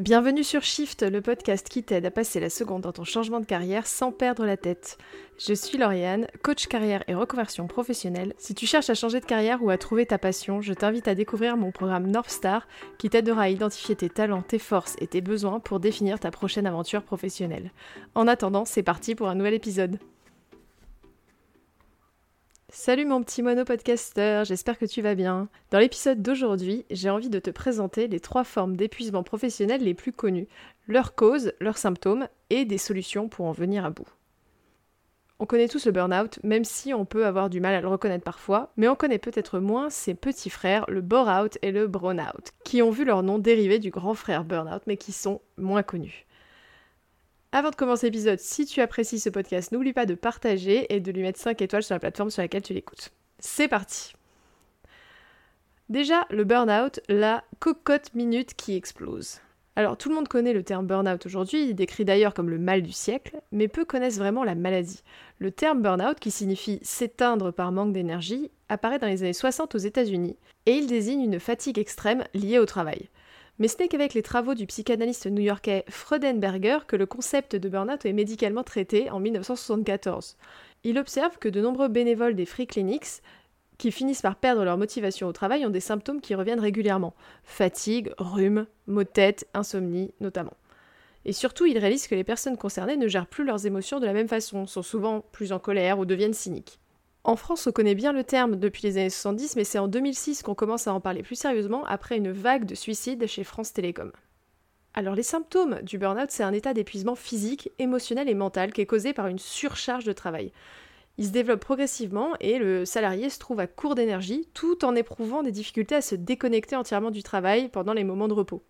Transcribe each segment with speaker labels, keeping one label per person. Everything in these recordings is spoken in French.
Speaker 1: Bienvenue sur Shift, le podcast qui t'aide à passer la seconde dans ton changement de carrière sans perdre la tête. Je suis Lauriane, coach carrière et reconversion professionnelle. Si tu cherches à changer de carrière ou à trouver ta passion, je t'invite à découvrir mon programme North Star qui t'aidera à identifier tes talents, tes forces et tes besoins pour définir ta prochaine aventure professionnelle. En attendant, c'est parti pour un nouvel épisode. Salut mon petit mono podcaster, j'espère que tu vas bien. Dans l'épisode d'aujourd'hui, j'ai envie de te présenter les trois formes d'épuisement professionnel les plus connues, leurs causes, leurs symptômes et des solutions pour en venir à bout. On connaît tous le burn-out, même si on peut avoir du mal à le reconnaître parfois, mais on connaît peut-être moins ses petits frères, le bore-out et le brown-out, qui ont vu leur nom dériver du grand frère burn-out, mais qui sont moins connus. Avant de commencer l'épisode, si tu apprécies ce podcast, n'oublie pas de partager et de lui mettre 5 étoiles sur la plateforme sur laquelle tu l'écoutes. C'est parti Déjà, le burn-out, la cocotte minute qui explose. Alors tout le monde connaît le terme burn-out aujourd'hui, décrit d'ailleurs comme le mal du siècle, mais peu connaissent vraiment la maladie. Le terme burn-out, qui signifie s'éteindre par manque d'énergie, apparaît dans les années 60 aux États-Unis, et il désigne une fatigue extrême liée au travail. Mais ce n'est qu'avec les travaux du psychanalyste new-yorkais Freudenberger que le concept de burn-out est médicalement traité en 1974. Il observe que de nombreux bénévoles des free clinics qui finissent par perdre leur motivation au travail ont des symptômes qui reviennent régulièrement. Fatigue, rhume, maux de tête, insomnie notamment. Et surtout, il réalise que les personnes concernées ne gèrent plus leurs émotions de la même façon, sont souvent plus en colère ou deviennent cyniques. En France, on connaît bien le terme depuis les années 70, mais c'est en 2006 qu'on commence à en parler plus sérieusement après une vague de suicides chez France Télécom. Alors les symptômes du burn-out, c'est un état d'épuisement physique, émotionnel et mental qui est causé par une surcharge de travail. Il se développe progressivement et le salarié se trouve à court d'énergie tout en éprouvant des difficultés à se déconnecter entièrement du travail pendant les moments de repos.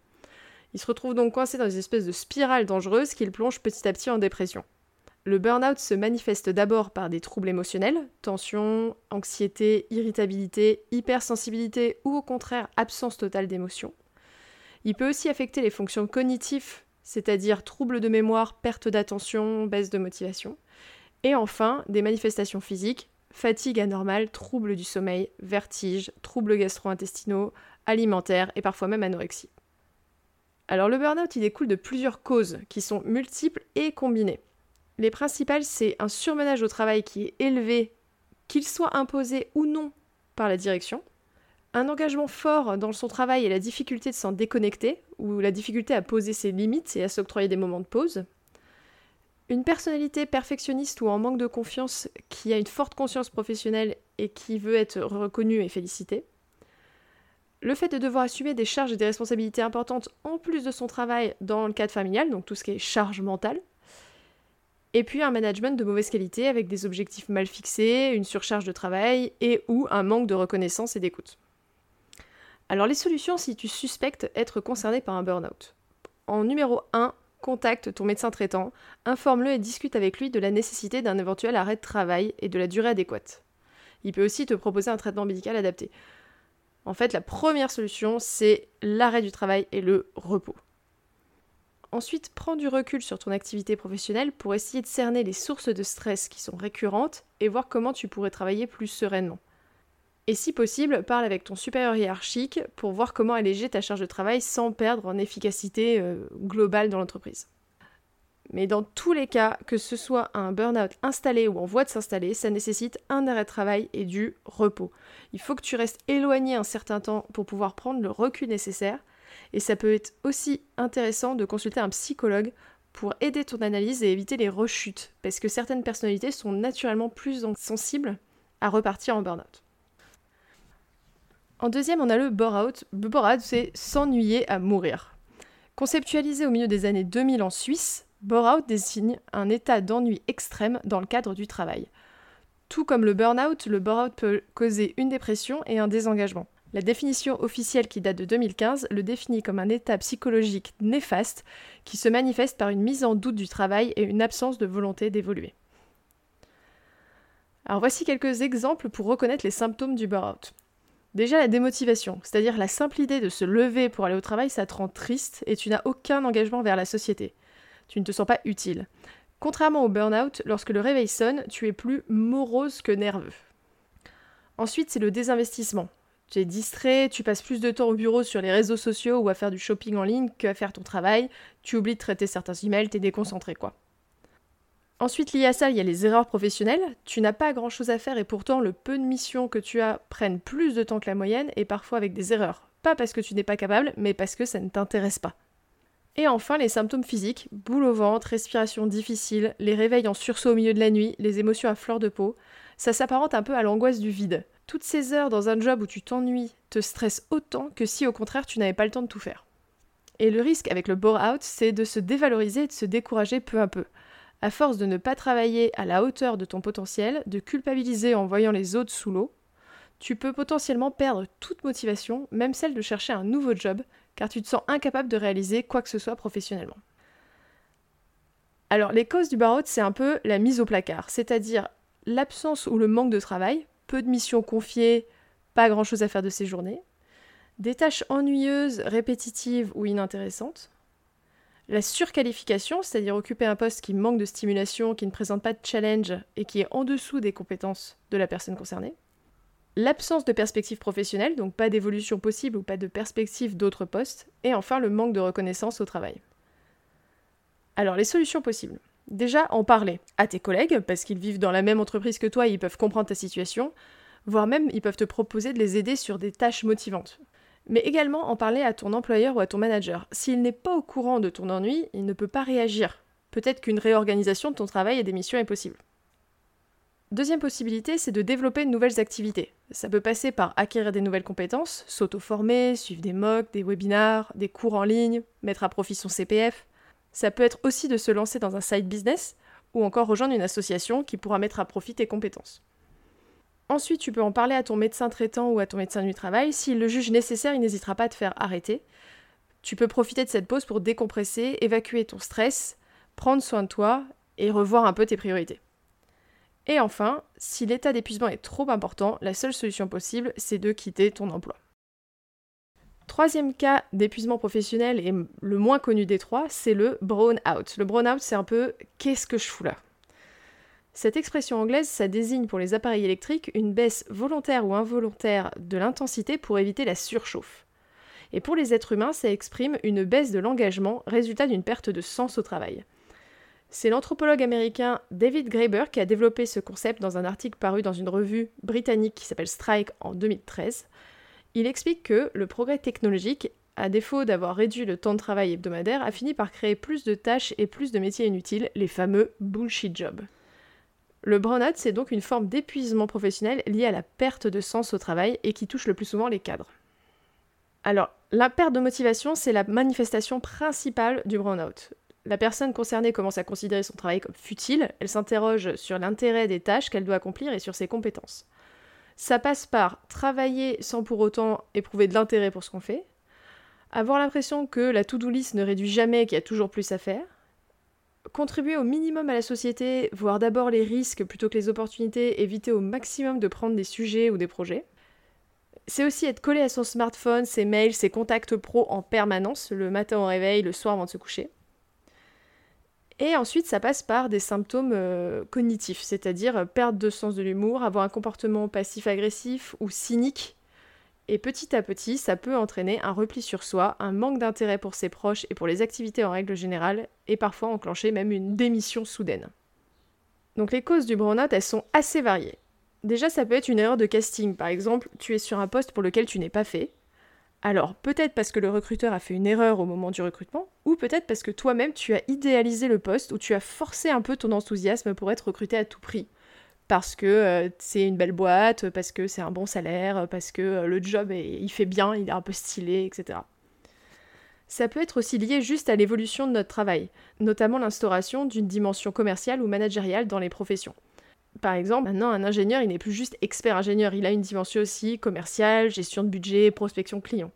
Speaker 1: Il se retrouve donc coincé dans des espèces de spirales dangereuses qui le plongent petit à petit en dépression. Le burn-out se manifeste d'abord par des troubles émotionnels, tension, anxiété, irritabilité, hypersensibilité ou au contraire absence totale d'émotion. Il peut aussi affecter les fonctions cognitives, c'est-à-dire troubles de mémoire, perte d'attention, baisse de motivation. Et enfin, des manifestations physiques, fatigue anormale, troubles du sommeil, vertige, troubles gastro-intestinaux, alimentaires et parfois même anorexie. Alors le burn-out, il découle de plusieurs causes qui sont multiples et combinées. Les principales, c'est un surmenage au travail qui est élevé, qu'il soit imposé ou non par la direction, un engagement fort dans son travail et la difficulté de s'en déconnecter, ou la difficulté à poser ses limites et à s'octroyer des moments de pause, une personnalité perfectionniste ou en manque de confiance qui a une forte conscience professionnelle et qui veut être reconnue et félicitée, le fait de devoir assumer des charges et des responsabilités importantes en plus de son travail dans le cadre familial, donc tout ce qui est charge mentale, et puis un management de mauvaise qualité avec des objectifs mal fixés, une surcharge de travail et ou un manque de reconnaissance et d'écoute. Alors les solutions si tu suspectes être concerné par un burn-out. En numéro 1, contacte ton médecin traitant, informe-le et discute avec lui de la nécessité d'un éventuel arrêt de travail et de la durée adéquate. Il peut aussi te proposer un traitement médical adapté. En fait, la première solution, c'est l'arrêt du travail et le repos. Ensuite, prends du recul sur ton activité professionnelle pour essayer de cerner les sources de stress qui sont récurrentes et voir comment tu pourrais travailler plus sereinement. Et si possible, parle avec ton supérieur hiérarchique pour voir comment alléger ta charge de travail sans perdre en efficacité euh, globale dans l'entreprise. Mais dans tous les cas, que ce soit un burn-out installé ou en voie de s'installer, ça nécessite un arrêt de travail et du repos. Il faut que tu restes éloigné un certain temps pour pouvoir prendre le recul nécessaire et ça peut être aussi intéressant de consulter un psychologue pour aider ton analyse et éviter les rechutes, parce que certaines personnalités sont naturellement plus sensibles à repartir en burn-out. En deuxième, on a le bore-out. Bore-out, c'est s'ennuyer à mourir. Conceptualisé au milieu des années 2000 en Suisse, bore-out désigne un état d'ennui extrême dans le cadre du travail. Tout comme le burn-out, le bore-out peut causer une dépression et un désengagement. La définition officielle qui date de 2015 le définit comme un état psychologique néfaste qui se manifeste par une mise en doute du travail et une absence de volonté d'évoluer. Alors voici quelques exemples pour reconnaître les symptômes du burn-out. Déjà la démotivation, c'est-à-dire la simple idée de se lever pour aller au travail, ça te rend triste et tu n'as aucun engagement vers la société. Tu ne te sens pas utile. Contrairement au burn-out, lorsque le réveil sonne, tu es plus morose que nerveux. Ensuite, c'est le désinvestissement Tu es distrait, tu passes plus de temps au bureau sur les réseaux sociaux ou à faire du shopping en ligne qu'à faire ton travail, tu oublies de traiter certains emails, t'es déconcentré quoi. Ensuite, lié à ça, il y a les erreurs professionnelles. Tu n'as pas grand chose à faire et pourtant le peu de missions que tu as prennent plus de temps que la moyenne et parfois avec des erreurs. Pas parce que tu n'es pas capable, mais parce que ça ne t'intéresse pas. Et enfin, les symptômes physiques, boule au ventre, respiration difficile, les réveils en sursaut au milieu de la nuit, les émotions à fleur de peau, ça s'apparente un peu à l'angoisse du vide. Toutes ces heures dans un job où tu t'ennuies te stressent autant que si au contraire tu n'avais pas le temps de tout faire. Et le risque avec le bore-out, c'est de se dévaloriser et de se décourager peu à peu à force de ne pas travailler à la hauteur de ton potentiel, de culpabiliser en voyant les autres sous l'eau, tu peux potentiellement perdre toute motivation, même celle de chercher un nouveau job, car tu te sens incapable de réaliser quoi que ce soit professionnellement. Alors les causes du burn-out, c'est un peu la mise au placard, c'est-à-dire l'absence ou le manque de travail, peu de missions confiées, pas grand-chose à faire de ses journées, des tâches ennuyeuses, répétitives ou inintéressantes, la surqualification, c'est-à-dire occuper un poste qui manque de stimulation, qui ne présente pas de challenge et qui est en dessous des compétences de la personne concernée. L'absence de perspective professionnelle, donc pas d'évolution possible ou pas de perspective d'autres postes. Et enfin le manque de reconnaissance au travail. Alors les solutions possibles. Déjà en parler à tes collègues, parce qu'ils vivent dans la même entreprise que toi et ils peuvent comprendre ta situation, voire même ils peuvent te proposer de les aider sur des tâches motivantes mais également en parler à ton employeur ou à ton manager. S'il n'est pas au courant de ton ennui, il ne peut pas réagir. Peut-être qu'une réorganisation de ton travail et des missions est possible. Deuxième possibilité, c'est de développer de nouvelles activités. Ça peut passer par acquérir des nouvelles compétences, s'auto-former, suivre des MOOC, des webinars, des cours en ligne, mettre à profit son CPF. Ça peut être aussi de se lancer dans un side business ou encore rejoindre une association qui pourra mettre à profit tes compétences. Ensuite, tu peux en parler à ton médecin traitant ou à ton médecin du travail. S'il le juge nécessaire, il n'hésitera pas à te faire arrêter. Tu peux profiter de cette pause pour décompresser, évacuer ton stress, prendre soin de toi et revoir un peu tes priorités. Et enfin, si l'état d'épuisement est trop important, la seule solution possible, c'est de quitter ton emploi. Troisième cas d'épuisement professionnel et le moins connu des trois, c'est le brown out. Le brown out, c'est un peu qu'est-ce que je fous là? Cette expression anglaise, ça désigne pour les appareils électriques une baisse volontaire ou involontaire de l'intensité pour éviter la surchauffe. Et pour les êtres humains, ça exprime une baisse de l'engagement, résultat d'une perte de sens au travail. C'est l'anthropologue américain David Graeber qui a développé ce concept dans un article paru dans une revue britannique qui s'appelle Strike en 2013. Il explique que le progrès technologique, à défaut d'avoir réduit le temps de travail hebdomadaire, a fini par créer plus de tâches et plus de métiers inutiles, les fameux bullshit jobs. Le burn-out, c'est donc une forme d'épuisement professionnel lié à la perte de sens au travail et qui touche le plus souvent les cadres. Alors, la perte de motivation, c'est la manifestation principale du burn-out. La personne concernée commence à considérer son travail comme futile, elle s'interroge sur l'intérêt des tâches qu'elle doit accomplir et sur ses compétences. Ça passe par travailler sans pour autant éprouver de l'intérêt pour ce qu'on fait, avoir l'impression que la to-do list ne réduit jamais qu'il y a toujours plus à faire, contribuer au minimum à la société, voir d'abord les risques plutôt que les opportunités, éviter au maximum de prendre des sujets ou des projets. C'est aussi être collé à son smartphone, ses mails, ses contacts pro en permanence, le matin au réveil, le soir avant de se coucher. Et ensuite, ça passe par des symptômes euh, cognitifs, c'est-à-dire perte de sens de l'humour, avoir un comportement passif-agressif ou cynique et petit à petit, ça peut entraîner un repli sur soi, un manque d'intérêt pour ses proches et pour les activités en règle générale, et parfois enclencher même une démission soudaine. Donc les causes du burn-out, elles sont assez variées. Déjà, ça peut être une erreur de casting. Par exemple, tu es sur un poste pour lequel tu n'es pas fait. Alors, peut-être parce que le recruteur a fait une erreur au moment du recrutement, ou peut-être parce que toi-même tu as idéalisé le poste ou tu as forcé un peu ton enthousiasme pour être recruté à tout prix parce que euh, c'est une belle boîte, parce que c'est un bon salaire, parce que euh, le job il fait bien, il est un peu stylé, etc. Ça peut être aussi lié juste à l'évolution de notre travail, notamment l'instauration d'une dimension commerciale ou managériale dans les professions. Par exemple, maintenant un ingénieur, il n'est plus juste expert ingénieur, il a une dimension aussi commerciale, gestion de budget, prospection client.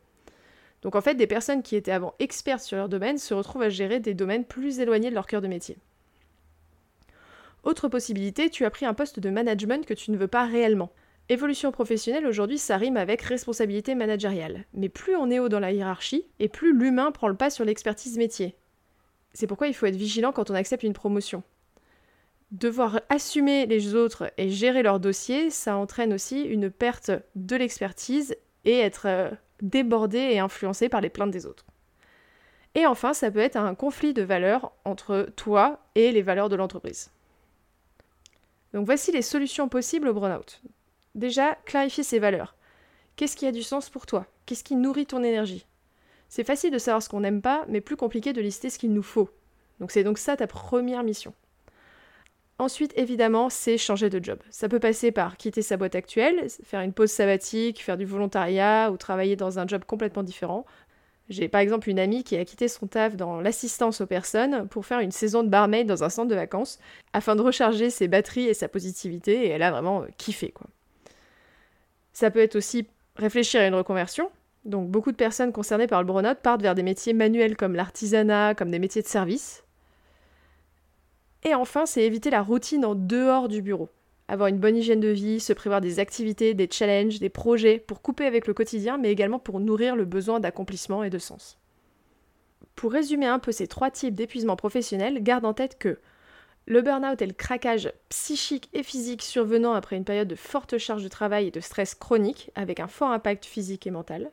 Speaker 1: Donc en fait, des personnes qui étaient avant expertes sur leur domaine se retrouvent à gérer des domaines plus éloignés de leur cœur de métier. Autre possibilité, tu as pris un poste de management que tu ne veux pas réellement. Évolution professionnelle aujourd'hui, ça rime avec responsabilité managériale. Mais plus on est haut dans la hiérarchie, et plus l'humain prend le pas sur l'expertise métier. C'est pourquoi il faut être vigilant quand on accepte une promotion. Devoir assumer les autres et gérer leurs dossiers, ça entraîne aussi une perte de l'expertise et être euh, débordé et influencé par les plaintes des autres. Et enfin, ça peut être un conflit de valeurs entre toi et les valeurs de l'entreprise. Donc voici les solutions possibles au burn-out. Déjà, clarifier ses valeurs. Qu'est-ce qui a du sens pour toi? Qu'est-ce qui nourrit ton énergie? C'est facile de savoir ce qu'on n'aime pas, mais plus compliqué de lister ce qu'il nous faut. Donc c'est donc ça ta première mission. Ensuite, évidemment, c'est changer de job. Ça peut passer par quitter sa boîte actuelle, faire une pause sabbatique, faire du volontariat ou travailler dans un job complètement différent. J'ai par exemple une amie qui a quitté son taf dans l'assistance aux personnes pour faire une saison de barmaid dans un centre de vacances afin de recharger ses batteries et sa positivité et elle a vraiment euh, kiffé quoi. Ça peut être aussi réfléchir à une reconversion. Donc beaucoup de personnes concernées par le burn partent vers des métiers manuels comme l'artisanat, comme des métiers de service. Et enfin, c'est éviter la routine en dehors du bureau. Avoir une bonne hygiène de vie, se prévoir des activités, des challenges, des projets pour couper avec le quotidien, mais également pour nourrir le besoin d'accomplissement et de sens. Pour résumer un peu ces trois types d'épuisement professionnel, garde en tête que le burn-out est le craquage psychique et physique survenant après une période de forte charge de travail et de stress chronique, avec un fort impact physique et mental.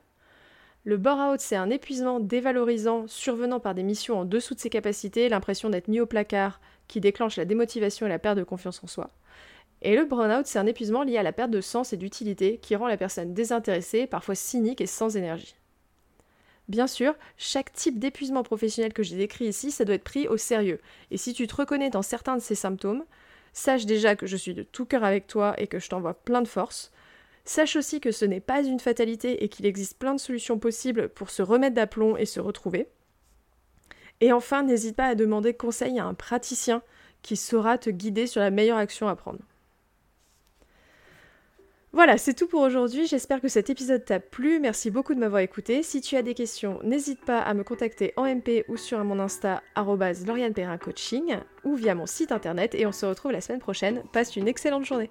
Speaker 1: Le burn-out, c'est un épuisement dévalorisant survenant par des missions en dessous de ses capacités, l'impression d'être mis au placard, qui déclenche la démotivation et la perte de confiance en soi. Et le burn-out, c'est un épuisement lié à la perte de sens et d'utilité qui rend la personne désintéressée, parfois cynique et sans énergie. Bien sûr, chaque type d'épuisement professionnel que j'ai décrit ici, ça doit être pris au sérieux. Et si tu te reconnais dans certains de ces symptômes, sache déjà que je suis de tout cœur avec toi et que je t'envoie plein de force. Sache aussi que ce n'est pas une fatalité et qu'il existe plein de solutions possibles pour se remettre d'aplomb et se retrouver. Et enfin, n'hésite pas à demander conseil à un praticien qui saura te guider sur la meilleure action à prendre. Voilà, c'est tout pour aujourd'hui. J'espère que cet épisode t'a plu. Merci beaucoup de m'avoir écouté. Si tu as des questions, n'hésite pas à me contacter en MP ou sur mon Insta Coaching ou via mon site internet et on se retrouve la semaine prochaine. Passe une excellente journée.